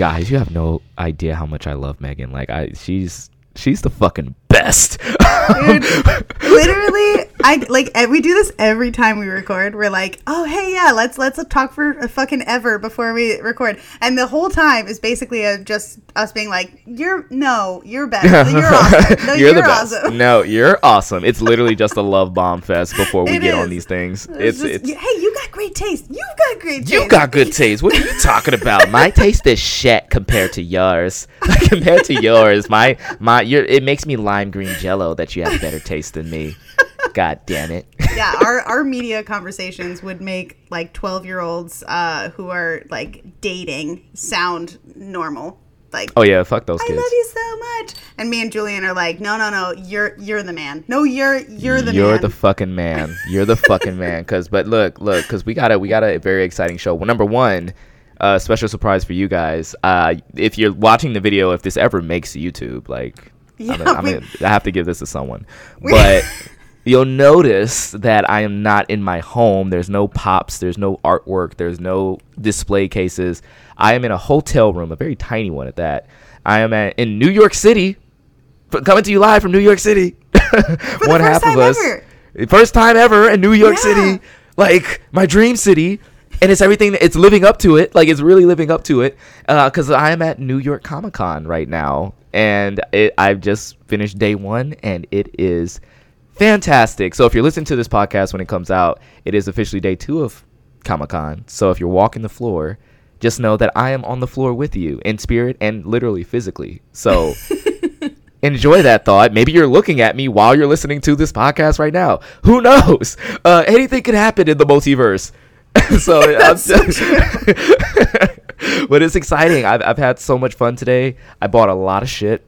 Guys, you have no idea how much I love Megan. Like I she's she's the fucking best. Dude, literally, I like we do this every time we record. We're like, oh hey yeah, let's let's talk for a fucking ever before we record, and the whole time is basically a, just us being like, you're no, you're better, you're awesome, no, you're, you're, the best. awesome. No, you're awesome. It's literally just a love bomb fest before we It get is. on these things. It's It's just, it's hey, you got great taste. You've got great taste. you got good taste. What are you talking about? My taste is shit compared to yours. compared to yours, my my your it makes me lime green jello that you have better taste than me. God damn it. yeah, our, our media conversations would make like 12 year olds uh, who are like dating sound normal. Like, Oh yeah, fuck those I kids. love you so much. And me and Julian are like, no, no, no, you're you're the man. No, you're you're the You're man. the fucking man. You're the fucking man. Cause, but look, look, cause we got a we got a very exciting show. Well, number one, uh, special surprise for you guys. Uh, if you're watching the video, if this ever makes YouTube, like, Yeah, I'm, gonna- I'm we- gonna, I have to give this to someone. But you'll notice that I am not in my home. There's no pops. There's no artwork. There's no display cases. I am in a hotel room, a very tiny one at that. I am at, in New York City, coming to you live from New York City. one half of us. ever. First time ever in New York Yeah. City, like my dream city, and it's everything. It's living up to it. Like it's really living up to it. Uh, because I am at New York Comic Con right now, and it, I've just finished day one, and it is fantastic. So if you're listening to this podcast when it comes out, it is officially day two of Comic Con. So if you're walking the floor, just know that I am on the floor with you in spirit and literally physically. So enjoy that thought. Maybe you're looking at me while you're listening to this podcast right now. Who knows? Uh, anything could happen in the multiverse. so, I'm but it's exciting. I've, I've had so much fun today. I bought a lot of shit.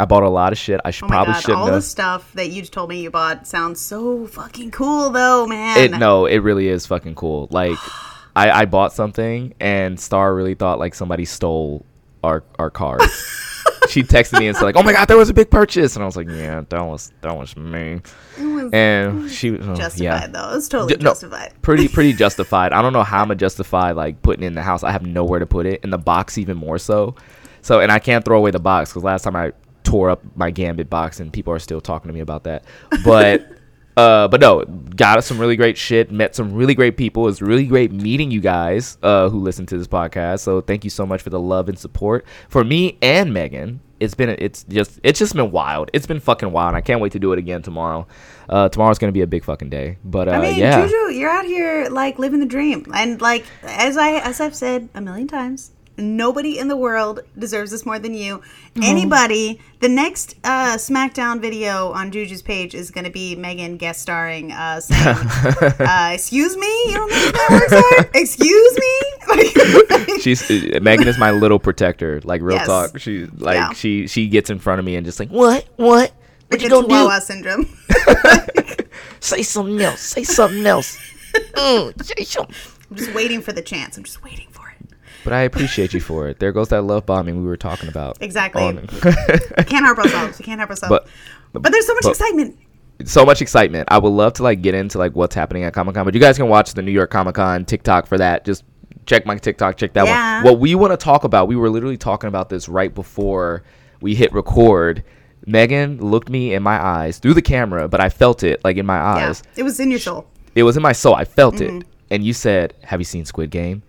I bought a lot of shit. I should oh my probably god, shouldn't all the stuff that you told me you bought sounds so fucking cool though, man. It no, it really is fucking cool. Like I, I bought something and Star really thought like somebody stole our our cards. she texted me and said like, "Oh my god, there was a big purchase," and I was like, "Yeah, that was that was me." and she was oh, justified yeah. though. It was totally Ju- no, justified. pretty pretty justified. I don't know how I'm gonna justify like putting it in the house. I have nowhere to put it in the box, even more so. So, and I can't throw away the box because last time I tore up my Gambit box, and people are still talking to me about that. But, uh, but no, got us some really great shit. Met some really great people. It's really great meeting you guys uh, who listen to this podcast. So, thank you so much for the love and support for me and Megan. It's been it's just it's just been wild. It's been fucking wild. I can't wait to do it again tomorrow. Uh, tomorrow's gonna be a big fucking day. But uh, I mean, yeah. Juju, you're out here like living the dream, and like as I as I've said a million times, nobody in the world deserves this more than you. Anybody, the next uh, SmackDown video on Juju's page is going to be Megan guest starring, uh, saying, uh, "Excuse me, you don't think that works? Excuse me." She's uh, Megan is my little protector. Like real Yes. talk. She like Yeah. she she gets in front of me and just like what what what you gonna do? syndrome. Say something else. Say something else. Mm, say something. I'm just waiting for the chance. I'm just waiting. But I appreciate you for it. There goes that love bombing we were talking about. Exactly. on- We can't help ourselves. We can't help ourselves. But- But, there's so much but- excitement. so much excitement. I would love to like get into like what's happening at Comic Con, but you guys can watch the New York Comic Con TikTok for that. Just check my TikTok, check that Yeah. one. What we want to talk about, we were literally talking about this right before we hit record. Megan looked me in my eyes through the camera, but I felt it like in my Yeah, eyes. it was in your soul. It was in my soul. I felt Mm-hmm. it. And you said, "Have you seen Squid Game?"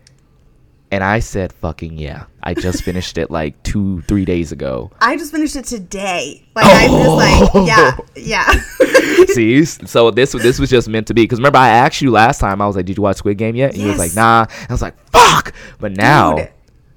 And I said, "Fucking yeah." I just finished it like 2 3 days ago. I just finished it today. Like I'm just like, oh. yeah, yeah. See, so this this was just meant to be. Because remember, I asked you last time. I was like, "Did you watch Squid Game yet?" And you was like, Yes. "Nah." I was like, "Fuck!" But now, Dude.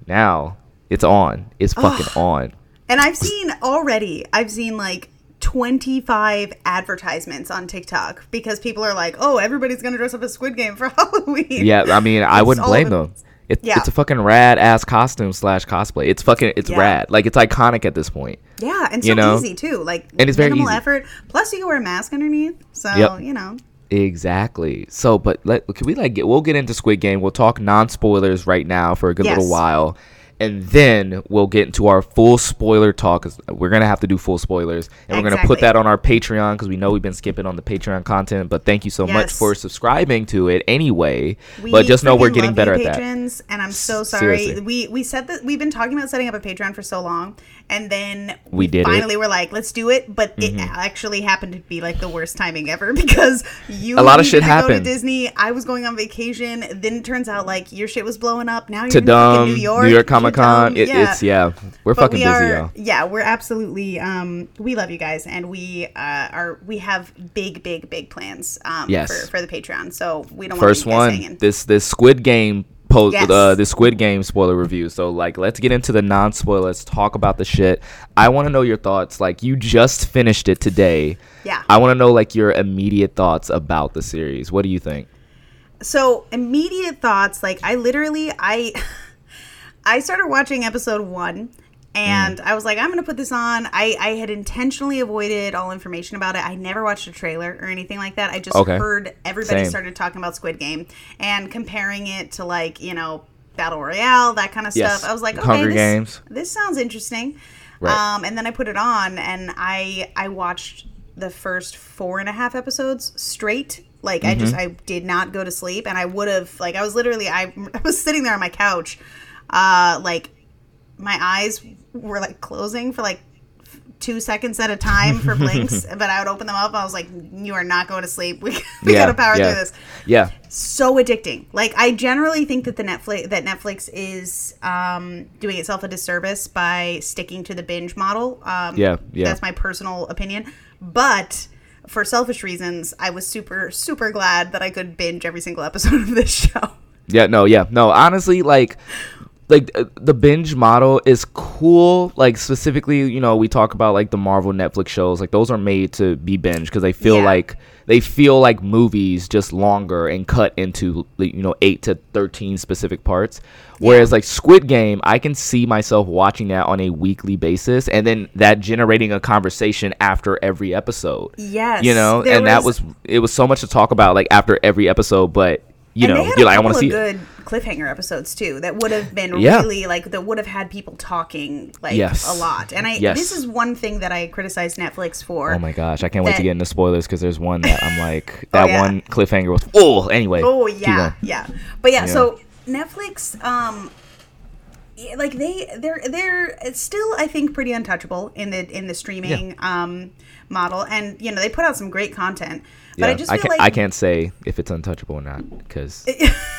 now it's on. It's fucking on. And I've seen already, I've seen like 25 advertisements on TikTok because people are like, oh, everybody's going to dress up as Squid Game for Halloween. Yeah, I mean, I It's wouldn't blame them. It, Yeah. It's a fucking rad ass costume slash cosplay. It's fucking it's Yeah. rad. Like it's iconic at this point. Yeah, and so You know? easy too. Like And it's very minimal easy. effort. Plus, you can wear a mask underneath. So, Yep. you know. Exactly. So, but let can we like get? We'll get into Squid Game. We'll talk non spoilers right now for a good little while, and then we'll get into our full spoiler talk. 'cause we're gonna have to do full spoilers, and we're gonna put that on our Patreon because we know we've been skipping on the Patreon content. But thank you so much for subscribing to it anyway. We but just know we're getting better at that. patrons, And I'm so sorry. Seriously. We we said that we've been talking about setting up a Patreon for so long, and then We did it. finally we're like, let's do it. But it actually happened to be like the worst timing ever because you A lot of shit go happened. to Disney. I was going on vacation. Then it turns out like your shit was blowing up. Now you're To in New York, New York Comic Con. It, It's yeah, we're But fucking we busy, are, y'all. yeah, we're absolutely. Um, we love you guys, and we uh, are. We have big, big, big plans. Um, Yes. for, for the Patreon. So we don't First want you guys one, hanging. this this Squid Game post Yes. uh, the Squid Game spoiler review. So like, let's get into the non spoiler. Let's talk about the shit. I want to know your thoughts. Like, you just finished it today. Yeah. I want to know like your immediate thoughts about the series. What do you think? so immediate thoughts like i literally i i started watching episode one and i was like i'm gonna put this on i i had intentionally avoided all information about it i never watched a trailer or anything like that i just Okay. heard everybody Same. started talking about squid game and comparing it to like you know battle royale that kind of Yes. stuff i was like okay Hunger this, Games. this sounds interesting Right. um and then i put it on and i i watched the first four and a half episodes straight like i just i did not go to sleep and i would have like i was literally I, I was sitting there on my couch uh like my eyes were like closing for like two seconds at a time for blinks but i would open them up i was like you are not going to sleep we, we yeah, gotta power yeah. through this Yeah. so addicting. Like I generally think that the Netflix that Netflix is um, doing itself a disservice by sticking to the binge model. Um, Yeah, yeah. That's my personal opinion. But for selfish reasons, I was super super glad that I could binge every single episode of this show. Yeah, no, yeah, no. Honestly, like, like uh, the binge model is cool. Like specifically, you know, we talk about like the Marvel Netflix shows. Like those are made to be binge because they feel Yeah. like they feel like movies, just longer and cut into you know eight to thirteen specific parts. Whereas like Squid Game, I can see myself watching that on a weekly basis, and then that generating a conversation after every episode. Yes, you know, and that was- was it was so much to talk about like after every episode, but. You and know, they had you're a like, I want to of see it. good cliffhanger episodes too that would have been Yeah. really like that would have had people talking like Yes. a lot. And I Yes. this is one thing that I criticize Netflix for. Oh my gosh, I can't wait to get into spoilers because there's one that I'm like that yeah. one cliffhanger was oh anyway. Oh yeah, yeah. But yeah, Yeah. so Netflix, um, like they they're they're still I think pretty untouchable in the in the streaming um model, and you know they put out some great content. But Yeah, I just feel can't like I can't say if it's untouchable or not because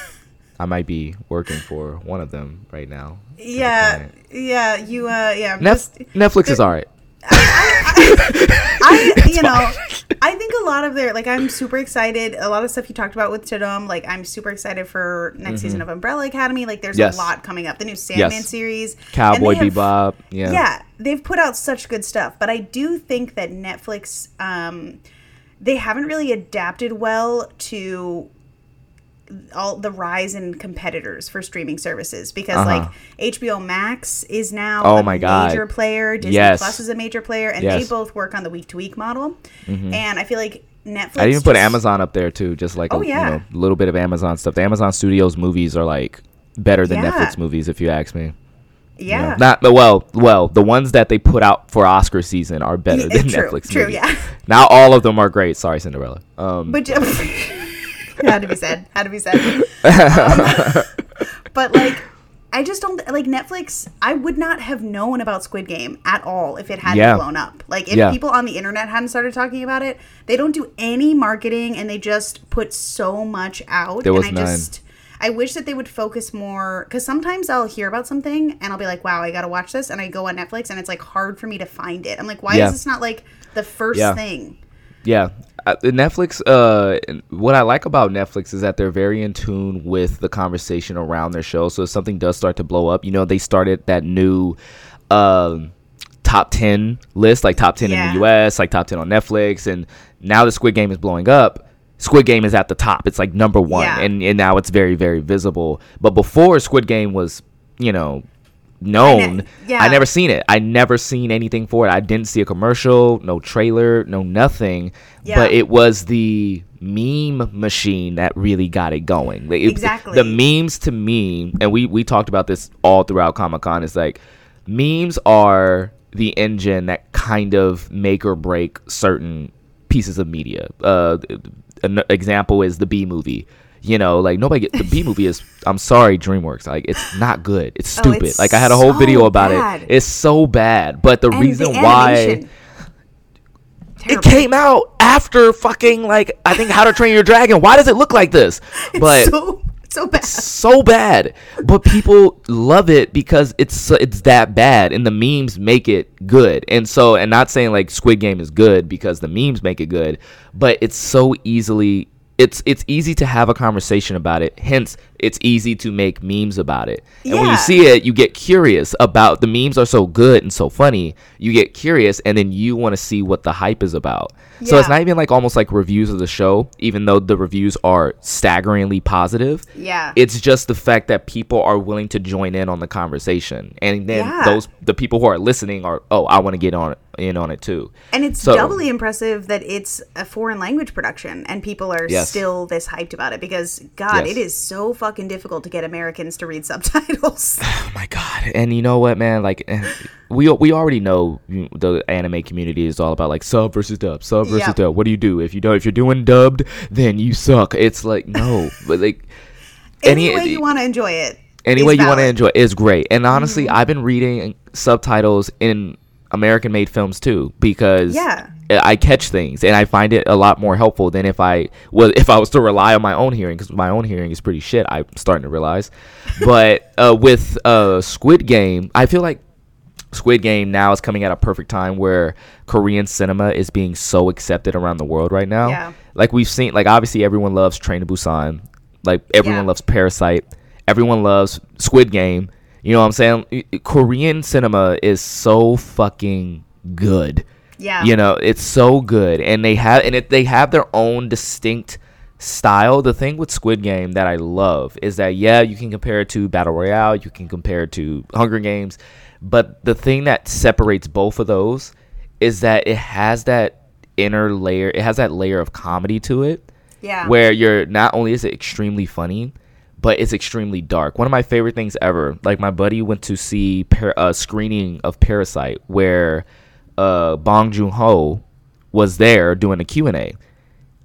I might be working for one of them right now. Yeah, yeah. You uh, yeah. Nef- just- Netflix is alright. I you know I think a lot of their like I'm super excited. A lot of stuff you talked about with Tudum, like I'm super excited for next season of Umbrella Academy. Like there's Mm-hmm. Yes. a lot coming up. The new Sandman Yes. series, Cowboy have- Bebop. Yeah. yeah they've put out such good stuff but i do think that netflix um they haven't really adapted well to all the rise in competitors for streaming services because Uh-huh. like hbo max is now Oh a my God. major player disney Yes. plus is a major player and Yes. Mm-hmm. they both work on the week to week model and i feel like netflix I even put Amazon up there too, just like Oh, a yeah. you know, little bit of Amazon stuff. The Amazon Studios movies are like better than Yeah. Netflix movies, if you ask me. You know, yeah Not well, well, the ones that they put out for Oscar season are better Yeah, than true, Netflix true, movies. yeah. Not all of them are great. Sorry, Cinderella. Um, But had to be said. Had to be said. Um, but like, I just don't like Netflix. I would not have known about Squid Game at all if it hadn't Yeah. blown up. Like if Yeah. people on the internet hadn't started talking about it, they don't do any marketing and they just put so much out. There was and I none. just I wish that they would focus more because sometimes I'll hear about something and I'll be like, "Wow, I gotta watch this," and I go on Netflix and it's like hard for me to find it. I'm like, "Why Yeah. is this not like the first Yeah. thing?" Yeah, uh, Netflix. Uh, what I like about Netflix is that they're very in tune with the conversation around their show. So if something does start to blow up, you know, they started that new, um, top ten list, like top ten in the U.S., like top ten on Netflix, and now the Squid Game is blowing up. Squid Game is at the top. It's like number one, Yeah. and and now it's very very visible. But before Squid Game was, you know. Known, yeah. I never seen it. I never seen anything for it. I didn't see a commercial, no trailer, no nothing. Yeah. But it was the meme machine that really got it going. It- Exactly. The memes to me, and we we talked about this all throughout Comic Con. Is like memes are the engine that kind of make or break certain pieces of media. Uh, an example is the Bee Movie. You know, like nobody get the Bee Movie is. I'm sorry, DreamWorks. Like it's not good. It's Oh, stupid. it's like I had a whole so video about bad. it. It's so bad. But the And reason the why animation. it came out after fucking like I think How to Train Your Dragon. Why does it look like this? But so so bad. so bad, but people love it because it's it's that bad, and the memes make it good. And so, and not saying like Squid Game is good because the memes make it good, but it's so easily it's it's easy to have a conversation about it. Hence, it's easy to make memes about it. And when you see it, you get curious about the memes are so good and so funny. You get curious, and then you want to see what the hype is about. So it's not even like almost like reviews of the show, even though the reviews are staggeringly positive. Yeah. It's just the fact that people are willing to join in on the conversation, and then Yeah. those the people who are listening are oh I want to get on in on it too. And it's So- doubly impressive that it's a foreign language production and people are Yes. still this hyped about it because God, Yes. it is so fucking difficult to get Americans to read subtitles. Oh my god! And you know what, man? Like eh, we we already know the anime community is all about like sub versus dub, sub versus Yep. dub. What do you do if you don't? If you're doing dubbed, then you suck. It's like no, but like Any any way you want to enjoy it. any way you want to enjoy it is great. And honestly, Mm-hmm. I've been reading subtitles in American made films too because Yeah. I catch things and I find it a lot more helpful than if I was if I was to rely on my own hearing because my own hearing is pretty shit. I'm starting to realize. But uh, with uh, Squid Game, I feel like Squid Game now is coming at a perfect time where Korean cinema is being so accepted around the world right now. Yeah. Like we've seen, like obviously everyone loves Train to Busan. Like everyone Yeah. loves Parasite. Everyone loves Squid Game. You know what I'm saying? Korean cinema is so fucking good. Yeah. You know, it's so good, and they have and it, they have their own distinct style. The thing with Squid Game that I love is that yeah, you can compare it to Battle Royale, you can compare it to Hunger Games, but the thing that separates both of those is that it has that inner layer. It has that layer of comedy to it Yeah. where you're not only is it extremely funny, but it's extremely dark. One of my favorite things ever. Like my buddy went to see par- a screening of Parasite where uh, Bong Joon Ho was there doing a Q and A,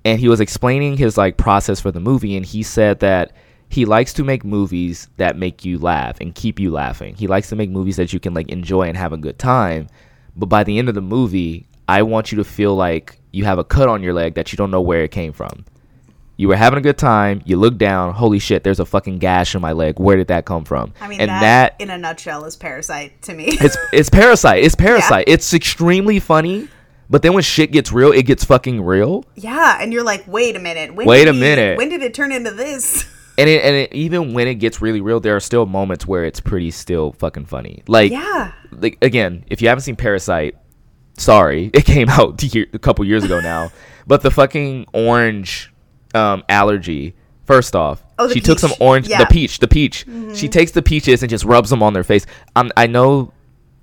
and he was explaining his like process for the movie, and he said that he likes to make movies that make you laugh and keep you laughing. He likes to make movies that you can like enjoy and have a good time. But by the end of the movie, I want you to feel like you have a cut on your leg that you don't know where it came from. You were having a good time. You look down. Holy shit! There's a fucking gash in my leg. Where did that come from? I mean, and that, that in a nutshell is Parasite to me. it's it's Parasite. It's Parasite. It's extremely funny, but then when shit gets real, it gets fucking real. yeah, and you're like, wait a minute. When Wait a minute. When did it turn into this? And it, and it, even when it gets really real, there are still moments where it's pretty still fucking funny. Like Yeah. like again, if you haven't seen Parasite, sorry, it came out a couple years ago now. But the fucking orange um, allergy. First off, Oh, she took some orange, Yeah. Mm-hmm. the peach, the peach. She takes the peaches and just rubs them on their face. Um, I know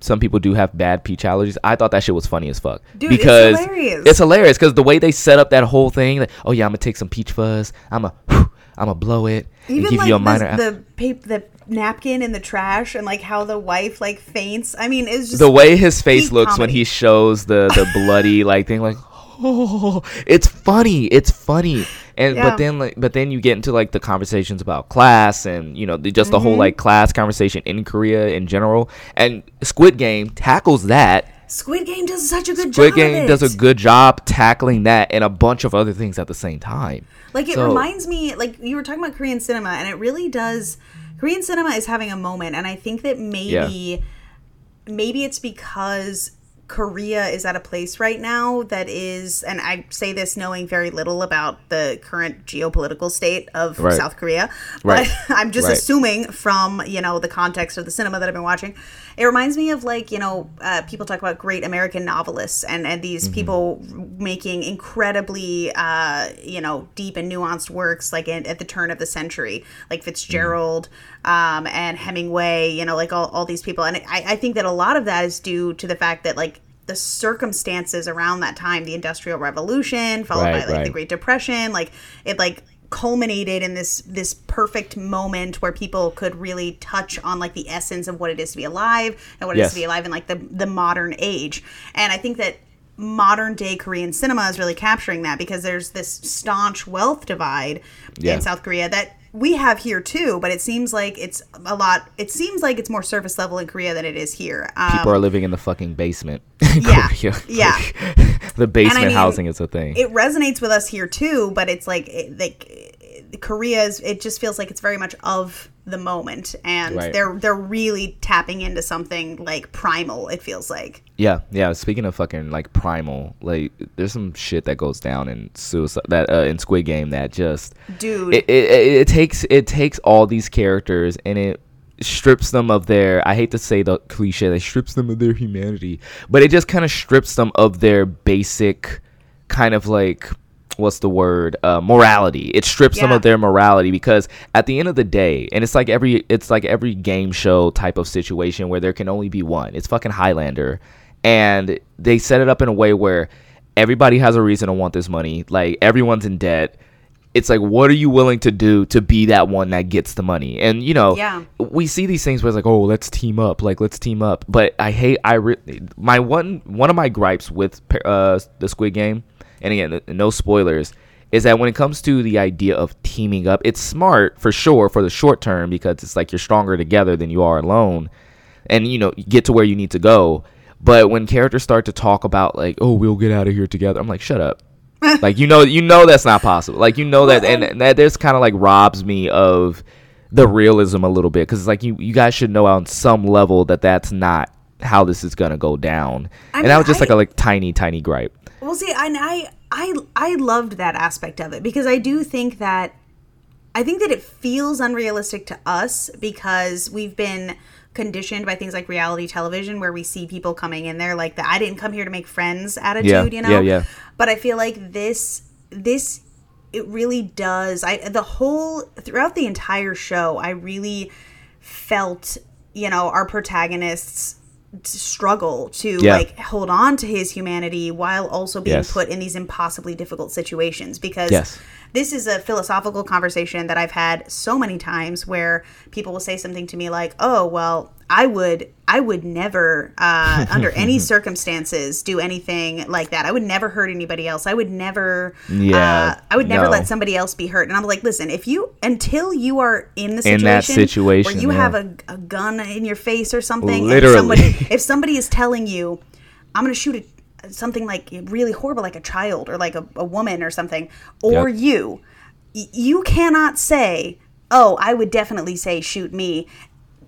some people do have bad peach allergies. I thought that shit was funny as fuck Dude, it's because hilarious. it's hilarious because the way they set up that whole thing. Like, oh yeah, I'm gonna take some peach fuzz. I'm a, I'm gonna blow it and Even give like you a minor. the, the paper, the napkin in the trash, and like how the wife like faints. I mean, it's just the way his face looks when he shows the the bloody like thing like oh it's funny it's funny And Yeah. but then like but then you get into like the conversations about class and you know the, just the whole Mm-hmm. like class conversation in Korea in general. And Squid Game tackles that. Squid Game does such a good Squid job. Squid Game does a good job tackling that and a bunch of other things at the same time. Like it So- reminds me, like you were talking about Korean cinema, and it really does. Korean cinema is having a moment, and I think that maybe, maybe it's because Korea is at a place right now that is, and I say this knowing very little about the current geopolitical state of Right. South Korea, Right. but I'm just Right. assuming from you know the context of the cinema that I've been watching. It reminds me of like you know uh, people talk about great American novelists and and these Mm-hmm. people making incredibly uh, you know deep and nuanced works like in, at the turn of the century, like Fitzgerald um, and Hemingway. You know, like all, all these people, and I, I think that a lot of that is due to the fact that like the circumstances around that time, the Industrial Revolution, followed Right, by like the. Great Depression, like it like culminated in this this perfect moment where people could really touch on like the essence of what it is to be alive and what it is Yes. to be alive in like the the modern age. And I think that modern day Korean cinema is really capturing that because there's this staunch wealth divide Yeah. in South Korea that we have here too, but it seems like it's a lot. It seems like it's more surface level in Korea than it is here. Um, People are living in the fucking basement. yeah, yeah. Like, the basement mean, housing is a thing. it resonates with us here too but it's like it, like korea's it just feels like it's very much of the moment and Right. they're they're really tapping into something like primal it feels like Yeah, yeah. Speaking of fucking like primal, like there's some shit that goes down in suicide that uh, in Squid Game that just dude it, it, it, it takes it takes all these characters and it strips them of their I hate to say the cliche that strips them of their humanity, but it just kind of strips them of their basic kind of like what's the word uh, morality it strips them Yeah. of their morality because at the end of the day and it's like every it's like every game show type of situation where there can only be one it's fucking highlander and they set it up in a way where everybody has a reason to want this money. Like everyone's in debt. It's like what are you willing to do to be that one that gets the money? And you know Yeah. we see these things where it's like oh let's team up. Like let's team up. But i hate i re- my one one of my gripes with uh the squid game and again no spoilers is that when it comes to the idea of teaming up it's smart for sure for the short term because it's like you're stronger together than you are alone. And you know you get to where you need to go but when characters start to talk about like oh we'll get out of here together i'm like shut up. Like you know you know that's not possible. Like you know that and, and that this kind of like robs me of the realism a little bit because it's like you you guys should know on some level that that's not how this is gonna go down. And that was just I- like a like tiny tiny gripe. Well, see, and I, I, I loved that aspect of it because I do think that, I think that it feels unrealistic to us because we've been conditioned by things like reality television where we see people coming in there like the "I didn't come here to make friends" attitude, Yeah, you know. yeah, yeah. But I feel like this, this, it really does. I the whole throughout the entire show, I really felt you know our protagonists struggle to Yeah. like hold on to his humanity while also being Yes. put in these impossibly difficult situations because Yes. This is a philosophical conversation that I've had so many times where people will say something to me like, "Oh, well, I would I would never uh, under any circumstances do anything like that. I would never hurt anybody else. I would never Yeah, uh, I would never no. let somebody else be hurt." And I'm like, "Listen, if you until you are in the situation, In situation, where you yeah. have a, a gun in your face or something, Literally. and somebody if somebody is telling you, I'm going to shoot a, something like really horrible, like a child or like a, a woman or something, or Yep. you, you cannot say, oh, I would definitely say shoot me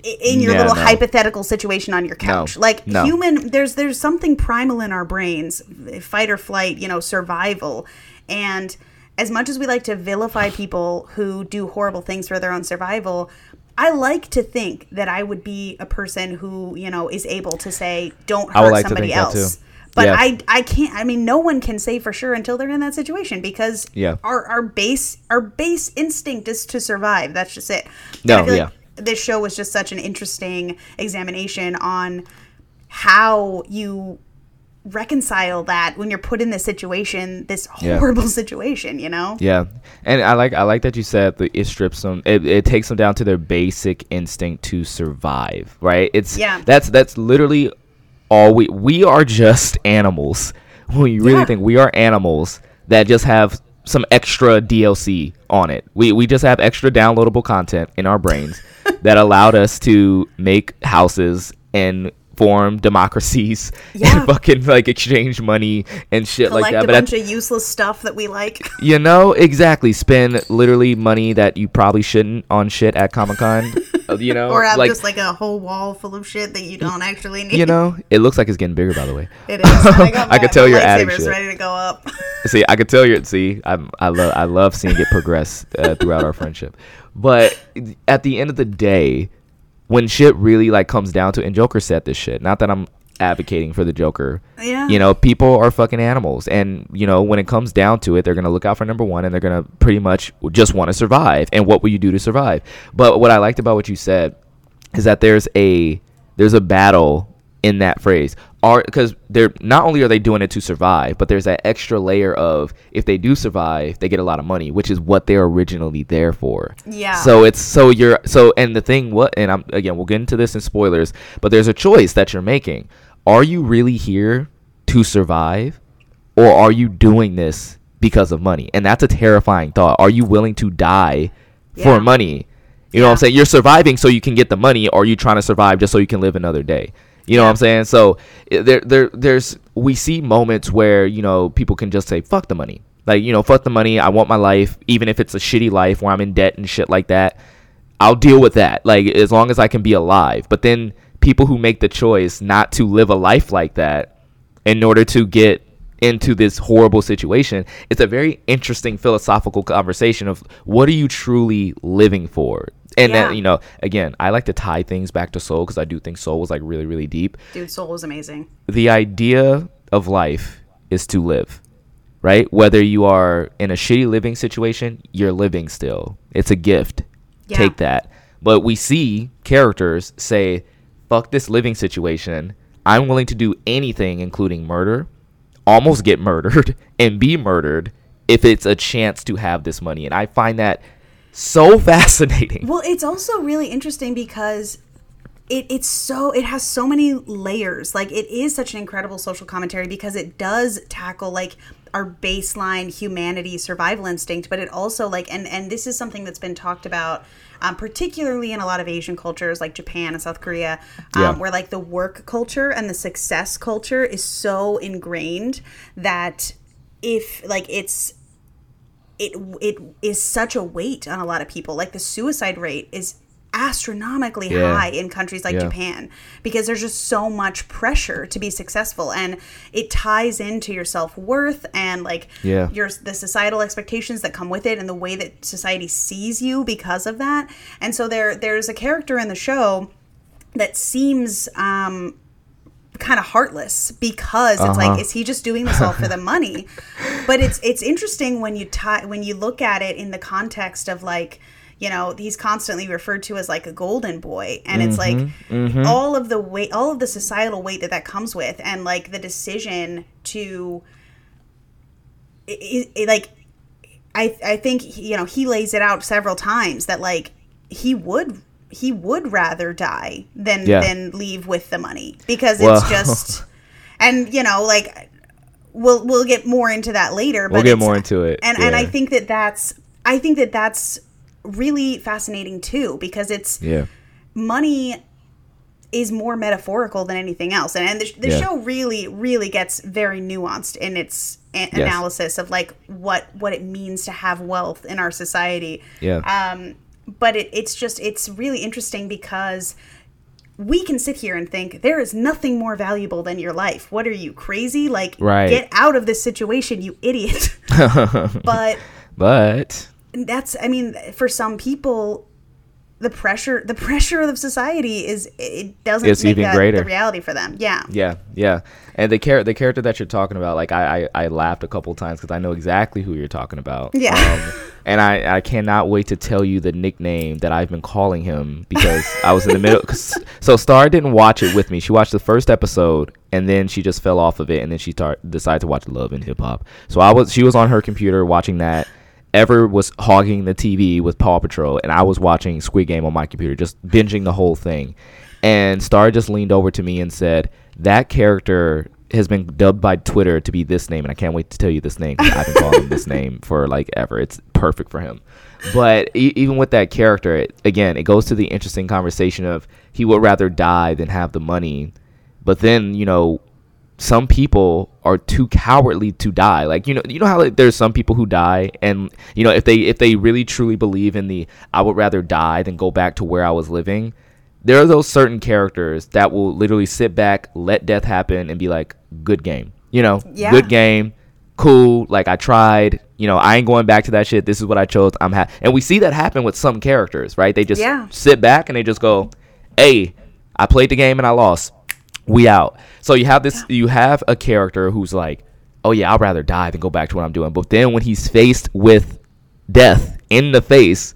in your little no. hypothetical situation on your couch. Like no. human, there's there's something primal in our brains, fight or flight, you know, survival, and as much as we like to vilify people who do horrible things for their own survival, I like to think that I would be a person who, you know, is able to say, don't hurt like to somebody else. But Yeah. I I can't I mean no one can say for sure until they're in that situation because Yeah. our our base our base instinct is to survive. That's just it. No, yeah. like this show was just such an interesting examination on how you reconcile that when you're put in this situation, this Yeah. horrible situation, you know? Yeah, and I like I like that you said that it strips them. It, it takes them down to their basic instinct to survive. Right? It's Yeah. That's that's literally all we we are just animals. When you really Yeah. think we are animals that just have some extra DLC on it. We we just have extra downloadable content in our brains that allowed us to make houses and form democracies Yeah. and fucking like exchange money and shit Collect like that. a But a bunch of useless stuff that we like. you know exactly spend literally money that you probably shouldn't on shit at Comic Con. you know, or have like just like a whole wall full of shit that you don't actually need. you know, it looks like it's getting bigger. By the way, It is. I, I could tell you're adding shit. ready to go up. see, I could tell you. See, I'm, I love, I love seeing it progress uh, throughout our friendship. But at the end of the day, when shit really like comes down to, and Joker said this shit. Not that I'm advocating for the Joker. Yeah. You know, people are fucking animals, and you know, when it comes down to it, they're gonna look out for number one, and they're gonna pretty much just want to survive. And what will you do to survive? But what I liked about what you said is that there's a there's a battle in that phrase are because they're not only are they doing it to survive but there's that extra layer of if they do survive they get a lot of money which is what they're originally there for Yeah. so it's so you're so and the thing what and i'm again we'll get into this in spoilers but there's a choice that you're making are you really here to survive or are you doing this because of money and that's a terrifying thought are you willing to die Yeah. for money you know what I'm saying? You're surviving so you can get the money, or are you trying to survive just so you can live another day? You know what I'm saying? So there, there, there's we see moments where you know people can just say fuck the money, like you know fuck the money. I want my life, even if it's a shitty life where I'm in debt and shit like that. I'll deal with that, like as long as I can be alive. But then people who make the choice not to live a life like that in order to get into this horrible situation it's a very interesting philosophical conversation of what are you truly living for and Yeah. then you know again i like to tie things back to soul because i do think soul was like really really deep. Dude, Soul was amazing. the idea of life is to live right? Whether you are in a shitty living situation you're living still. It's a gift. Yeah. take that. But we see characters say fuck this living situation. I'm willing to do anything including murder almost get murdered and be murdered if it's a chance to have this money. And i find that so fascinating Well, it's also really interesting because it, it's so it has so many layers. Like it is such an incredible social commentary because it does tackle like our baseline humanity survival instinct, but it also like and and this is something that's been talked about. Um, particularly in a lot of Asian cultures like Japan and South Korea, um, Yeah. where like the work culture and the success culture is so ingrained that if like it's it it is such a weight on a lot of people. Like the suicide rate is astronomically Yeah. high in countries like Yeah. Japan because there's just so much pressure to be successful and it ties into your self-worth and like Yeah. your the societal expectations that come with it and the way that society sees you because of that. And so there there's a character in the show that seems um kind of heartless because it's Uh-huh. like is he just doing this all for the money but it's it's interesting when you tie when you look at it in the context of like you know he's constantly referred to as like a golden boy and it's like Mm-hmm. all of the weight all of the societal weight that that comes with and like the decision to it, it, like I I think you know he lays it out several times that like he would he would rather die than Yeah. than leave with the money because it's just and you know like we'll we'll get more into that later but We'll get more into it, and and I think that that's I think that that's really fascinating too because it's yeah. money is more metaphorical than anything else. And, and the, the Yeah. show really really gets very nuanced in its a- analysis of like what what it means to have wealth in our society. Yeah. Um but it, it's just it's really interesting because we can sit here and think there is nothing more valuable than your life. What are you crazy? Like Right. get out of this situation you idiot. But but that's i mean for some people the pressure the pressure of society is it doesn't It's even greater. the reality for them yeah Yeah, yeah. And the char- the character that you're talking about, like I, I, I laughed a couple times because I know exactly who you're talking about. Yeah. Um, and I, I cannot wait to tell you the nickname that I've been calling him because I was in the middle. 'cause- so Star didn't watch it with me. She watched the first episode and then she just fell off of it and then she start decided to watch Love and Hip Hop. So I was she was on her computer watching that. Ever was hogging the TV with Paw Patrol, and I was watching Squid Game on my computer, just binging the whole thing. And Star just leaned over to me and said, "That character has been dubbed by Twitter to be this name, and I can't wait to tell you this name. I've been calling him this name for like ever. It's perfect for him. But e- even with that character, it, again, it goes to the interesting conversation of he would rather die than have the money. But then you know, some people are too cowardly to die. Like you know, you know how like, there's some people who die, and you know if they if they really truly believe in the I would rather die than go back to where I was living. There are those certain characters that will literally sit back, let death happen, and be like, "Good game," you know, Yeah. good game, cool. Like I tried, you know, I ain't going back to that shit. This is what I chose. I'm happy, and we see that happen with some characters, right? They just Yeah. sit back and they just go, "Hey, I played the game and I lost. We out." So you have this, you have a character who's like, "Oh yeah, I'd rather die than go back to what I'm doing." But then when he's faced with death in the face,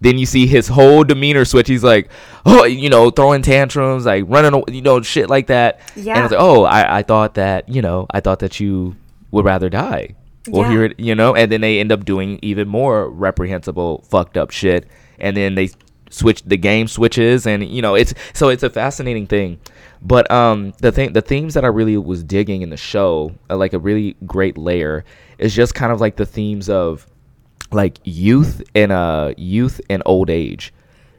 then you see his whole demeanor switch. He's like, oh, you know, throwing tantrums, like running, you know, shit like that. Yeah. And it's like, oh, I, I thought that, you know, I thought that you would rather die. Or Yeah. hear it, you know, and then they end up doing even more reprehensible, fucked up shit. And then they switch the game switches, and you know, it's so it's a fascinating thing. But um, the thing, the themes that I really was digging in the show, uh, like a really great layer, is just kind of like the themes of like youth and uh youth and old age.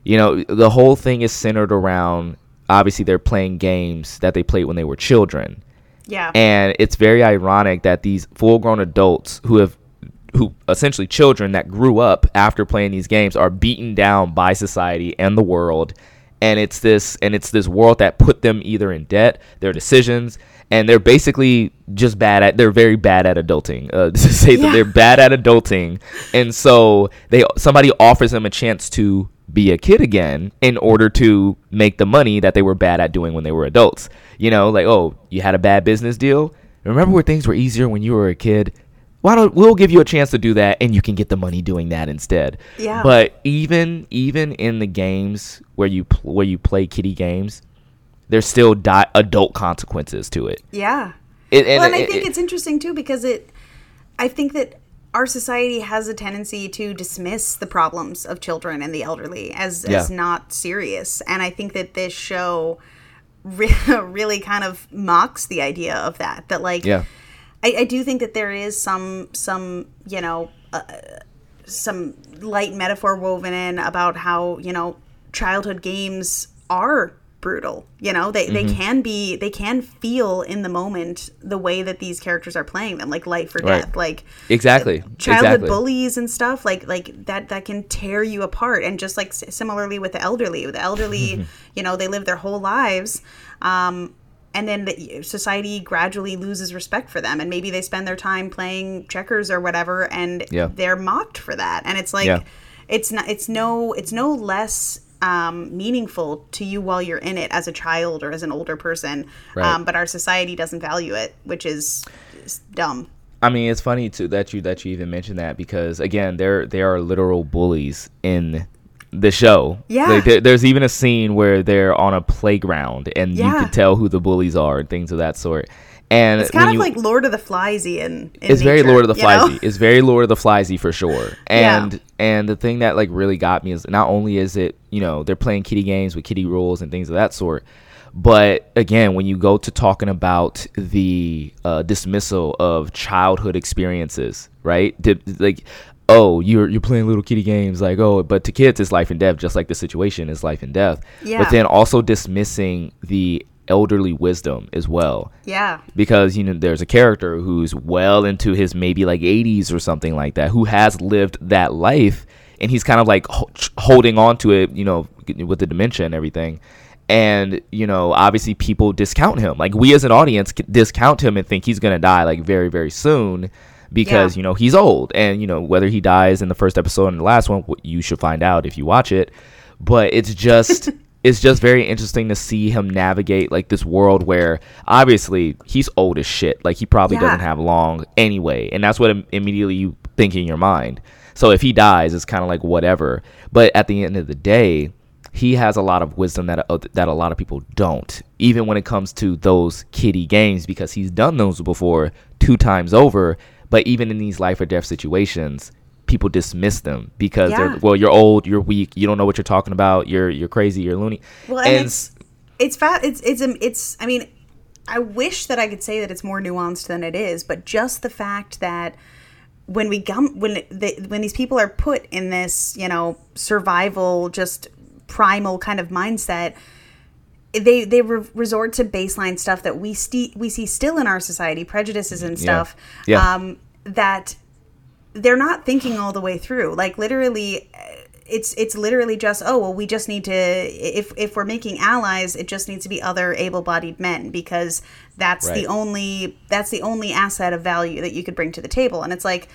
You know, the whole thing is centered around obviously they're playing games that they played when they were children. Yeah. And it's very ironic that these full-grown adults who have who essentially children that grew up after playing these games are beaten down by society and the world and it's this and it's this world that put them either in debt their decisions and they're basically just bad at they're very bad at adulting. Uh, to say that they're bad at adulting. And so they somebody offers them a chance to be a kid again in order to make the money that they were bad at doing when they were adults. You know like oh you had a bad business deal? Remember where things were easier when you were a kid why don't we'll give you a chance to do that and you can get the money doing that instead Yeah. but even even in the games where you pl- where you play kiddie games there's still di- adult consequences to it yeah. It- and well, and I think it- it's interesting too because it, I think that our society has a tendency to dismiss the problems of children and the elderly as, as not serious, and I think that this show re- really kind of mocks the idea of that. That like, yeah I, I do think that there is some some you know uh, some light metaphor woven in about how you know childhood games are brutal you know they, they can be they can feel in the moment the way that these characters are playing them like life or Right. death like exactly childhood exactly. bullies and stuff like like that that can tear you apart and just like s- similarly with the elderly the elderly you know they live their whole lives um and then the, society gradually loses respect for them and maybe they spend their time playing checkers or whatever and Yeah. they're mocked for that and it's like Yeah. it's not it's no it's no less um, meaningful to you while you're in it as a child or as an older person Right. um, but our society doesn't value it which is, dumb I mean, it's funny too that you that you even mentioned that because again, there there are literal bullies in the show. Yeah. like, there, there's even a scene where they're on a playground and you can tell who the bullies are and things of that sort. And it's kind of you- like Lord of the Fliesy in, in it's very Lord of the you know? Fliesy. It's very Lord of the Fliesy for sure. Yeah. And and the thing that like really got me is not only is it you know they're playing kiddie games with kiddie rules and things of that sort, but again when you go to talking about the uh, dismissal of childhood experiences, right? To, like. Oh, you're you're playing little kiddie games like oh, but to kids it's life and death, just like the situation is life and death. Yeah. But then also dismissing the elderly wisdom as well Yeah. because you know there's a character who's well into his maybe like 80s or something like that who has lived that life and he's kind of like ho- holding on to it you know with the dementia and everything and you know obviously people discount him like we as an audience discount him and think he's going to die like very very soon because Yeah. you know he's old. And you know whether he dies in the first episode and the last one you should find out if you watch it. But it's just it's just very interesting to see him navigate like this world where obviously he's old as shit. Like he probably Yeah. doesn't have long anyway. And that's what im- immediately you think in your mind. So if he dies it's kind of like whatever. But at the end of the day he has a lot of wisdom that uh, that a lot of people don't even when it comes to those kiddie games because he's done those before two times over but even in these life or death situations people dismiss them because Yeah. they're well you're old you're weak you don't know what you're talking about you're you're crazy you're loony Well, and, it's it's fat. It's it's um, it's. I mean, I wish that I could say that it's more nuanced than it is, but just the fact that when we come when they, when these people are put in this you know survival just primal kind of mindset they they re- resort to baseline stuff that we sti- we see still in our society prejudices and stuff Yeah. um that they're not thinking all the way through. Like literally uh, it's it's literally just oh well we just need to if if we're making allies it just needs to be other able-bodied men because that's the only that's the only asset of value that you could bring to the table. And it's like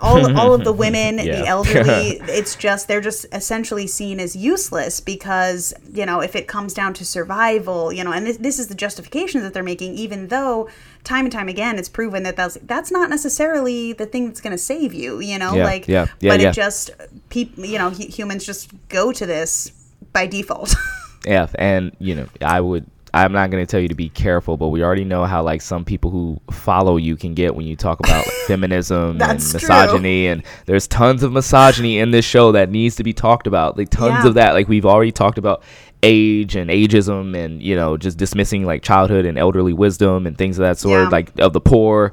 all all of the women Yeah. the elderly it's just they're just essentially seen as useless because you know if it comes down to survival you know and this, this is the justification that they're making even though time and time again it's proven that that's that's not necessarily the thing that's going to save you you know Yeah, like yeah, yeah, but it just people you know hu- humans just go to this by default Yeah, and you know, I would. I'm not going to tell you to be careful, but we already know how like some people who follow you can get when you talk about like, feminism and That's true. misogyny, and there's tons of misogyny in this show that needs to be talked about. Like tons Yeah. of that. Like we've already talked about age and ageism, and you know, just dismissing like childhood and elderly wisdom and things of that sort, Yeah. like of the poor.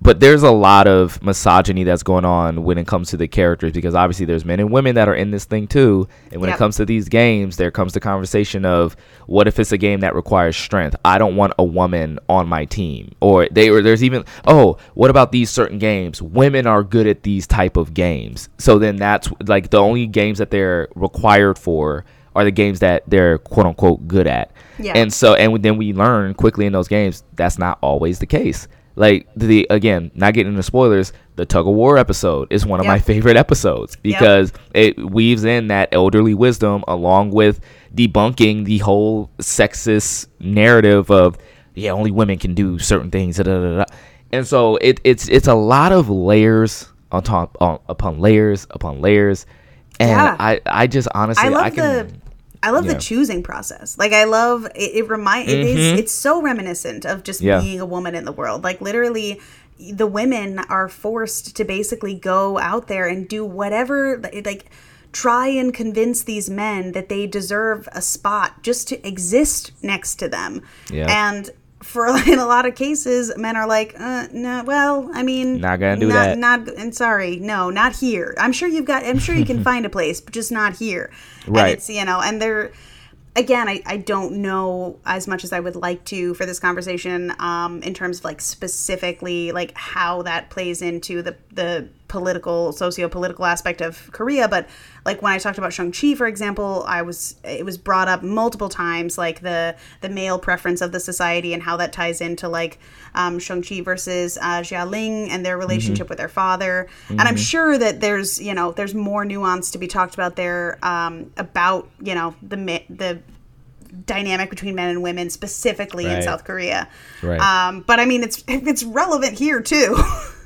But there's a lot of misogyny that's going on when it comes to the characters because obviously there's men and women that are in this thing too. And when Yep. it comes to these games, there comes the conversation of what if it's a game that requires strength? I don't want a woman on my team. Or they or there's even oh, what about these certain games? Women are good at these type of games. So then that's like the only games that they're required for are the games that they're quote unquote good at. Yeah. And so and then we learn quickly in those games that's not always the case. Like the again, not getting into spoilers, the tug of war episode is one of my favorite episodes because it weaves in that elderly wisdom along with debunking the whole sexist narrative of yeah, only women can do certain things. Da, da, da, da. And so it, it's it's a lot of layers on top on, upon layers upon layers. And Yeah. I, I just honestly I love I can the I love yeah. the choosing process. Like I love it. It remind it is mm-hmm. it's so reminiscent of just Yeah. being a woman in the world. Like literally, the women are forced to basically go out there and do whatever like try and convince these men that they deserve a spot just to exist next to them. Yeah. And for in a lot of cases, men are like, uh, no, well, I mean, Not gonna do not, that. Not, and sorry, no, not here. I'm sure you've got. I'm sure you can find a place, but just not here. And Right. it's you know, and they're again, I, I don't know as much as I would like to for this conversation um, in terms of like specifically like how that plays into the the political socio-political aspect of Korea but like when I talked about Shang-Chi for example I was it was brought up multiple times like the the male preference of the society and how that ties into like um, Shang-Chi versus uh, Xialing and their relationship with their father and I'm sure that there's you know there's more nuance to be talked about there um, about you know the the dynamic between men and women specifically in South Korea. Right. Um, but I mean, it's it's relevant here too.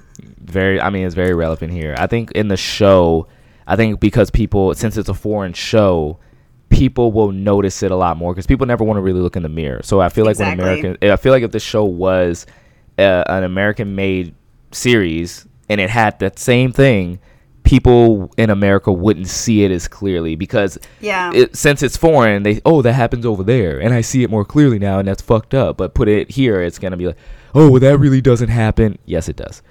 very i mean it's very relevant here i think in the show i think because people since it's a foreign show people will notice it a lot more because people never want to really look in the mirror so i feel like Exactly. when american i feel like if the show was uh, an american made series and it had that same thing people in america wouldn't see it as clearly because Yeah. it, since it's foreign they oh that happens over there and i see it more clearly now and that's fucked up but put it here it's gonna be like oh well that really doesn't happen yes it does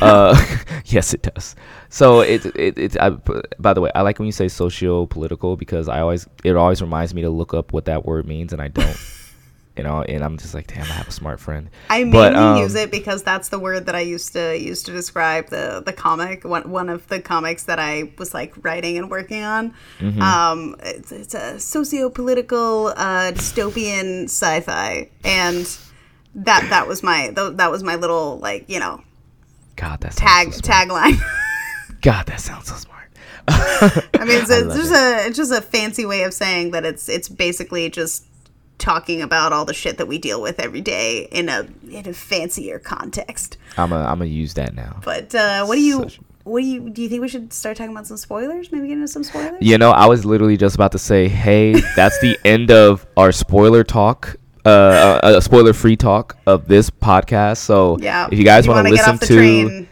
uh, yes, it does. So it it it. I, by the way, I like when you say socio-political because I always it always reminds me to look up what that word means, and I don't. you know, and I'm just like, damn, I have a smart friend. I mainly But, um, use it because that's the word that I used to use to describe the the comic. One one of the comics that I was like writing and working on. Mm-hmm. Um, it's, it's a socio-political uh, dystopian sci-fi, and that that was my that was my little like you know God, that tag so tagline. God, that sounds so smart. I mean, it's, it's just a it's just a fancy way of saying that it's it's basically just talking about all the shit that we deal with every day in a in a fancier context. I'm a I'm gonna use that now. But uh, what do you Such- what do you do you think we should start talking about some spoilers? Maybe get into some spoilers? You know, I was literally just about to say, hey, that's the end of our spoiler talk. Uh, a, a spoiler-free talk of this podcast. So, Yeah. if you guys want wanna listen to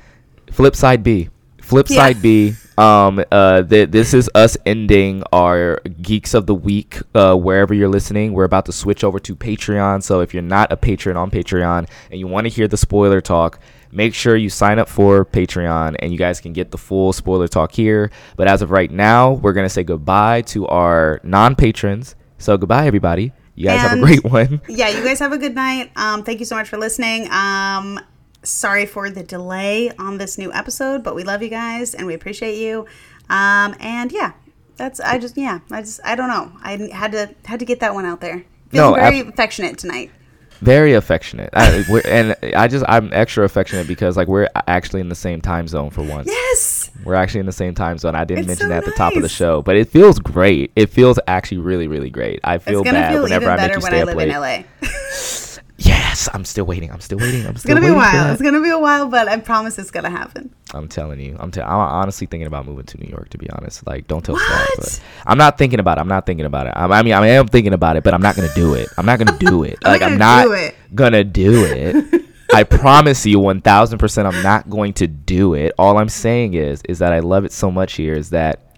Flip side B. Flip Yeah. B. Um, uh, th- this is us ending our Geeks of the Week. Uh, wherever you're listening, we're about to switch over to Patreon. So if you're not a patron on Patreon and you want to hear the spoiler talk, make sure you sign up for Patreon and you guys can get the full spoiler talk here. But as of right now, we're gonna say goodbye to our non-patrons. So goodbye, everybody. You guys have a great one. yeah, you guys have a good night. Um, thank you so much for listening. Um, sorry for the delay on this new episode, but we love you guys and we appreciate you. Um, and yeah, that's I just yeah I just I don't know I had to had to get that one out there. Feeling No, very ab- affectionate tonight. Very affectionate, I, we're, and I just I'm extra affectionate because like we're actually in the same time zone for once. Yes. We're actually in the same time zone. I didn't It's mention so that at the top of the show, but it feels great. It feels actually really, really great. I feel It's bad feel whenever I make you when stay I up live late. in LA. Yes, I'm still waiting. I'm still waiting. I'm It's still gonna be a while. It's gonna be a while, but I promise it's gonna happen. I'm telling you. I'm, te- I'm honestly thinking about moving to New York. To be honest, like don't tell Scott, What? but I'm not thinking about it. I'm not thinking about it. I, I mean, I am thinking about it, but I'm not gonna do it. I'm not gonna do it. I'm like I'm not gonna do it. I promise you, one thousand percent, I'm not going to do it. All I'm saying is, is that I love it so much here. Is that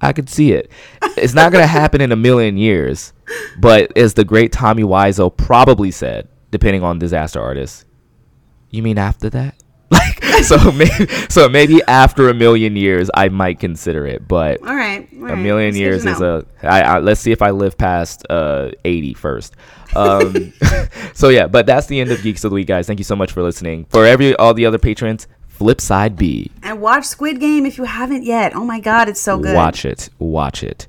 I could see it. It's not gonna happen in a million years, but as the great Tommy Wiseau probably said, depending on disaster artists, you mean after that? So maybe so maybe after a million years I might consider it, but All right. all a million years is a I, I let's see if I live past uh 80 first. Um so yeah, but that's the end of Geeks of the Week guys. Thank you so much for listening. For every all the other patrons, flip side B. And watch Squid Game if you haven't yet. Oh my god, it's so good. Watch it. Watch it.